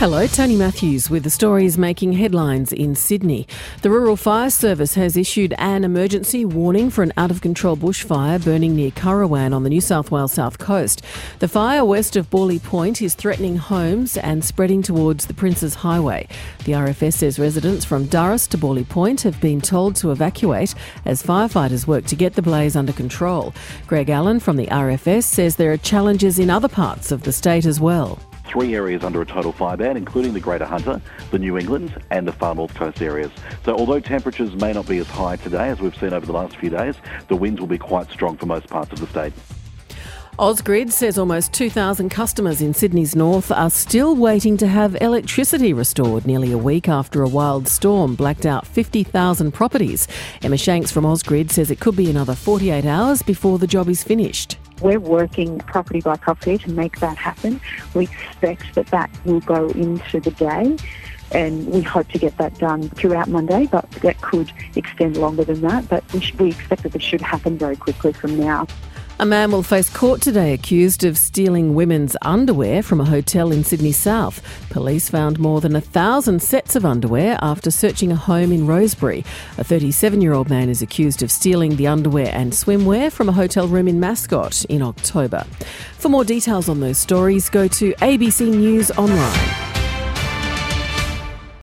Hello, Tony Matthews with the stories making headlines in Sydney. The Rural Fire Service has issued an emergency warning for an out of control bushfire burning near Currowan on the New South Wales south coast. The fire west of Bawley Point is threatening homes and spreading towards the Princes Highway. The RFS says residents from Durras to Bawley Point have been told to evacuate as firefighters work to get the blaze under control. Greg Allen from the RFS says there are challenges in other parts of the state as well three areas under a total fire ban, including the Greater Hunter, the New England, and the far north coast areas. So, although temperatures may not be as high today as we've seen over the last few days, the winds will be quite strong for most parts of the state. Ausgrid says almost 2,000 customers in Sydney's north are still waiting to have electricity restored nearly a week after a wild storm blacked out 50,000 properties. Emma Shanks from Ausgrid says it could be another 48 hours before the job is finished. We're working property by property to make that happen. We expect that that will go into the day and we hope to get that done throughout Monday, but that could extend longer than that. But we, should, we expect that this should happen very quickly from now. A man will face court today accused of stealing women's underwear from a hotel in Sydney South. Police found more than a thousand sets of underwear after searching a home in Rosebery. A 37 year old man is accused of stealing the underwear and swimwear from a hotel room in Mascot in October. For more details on those stories, go to ABC News Online.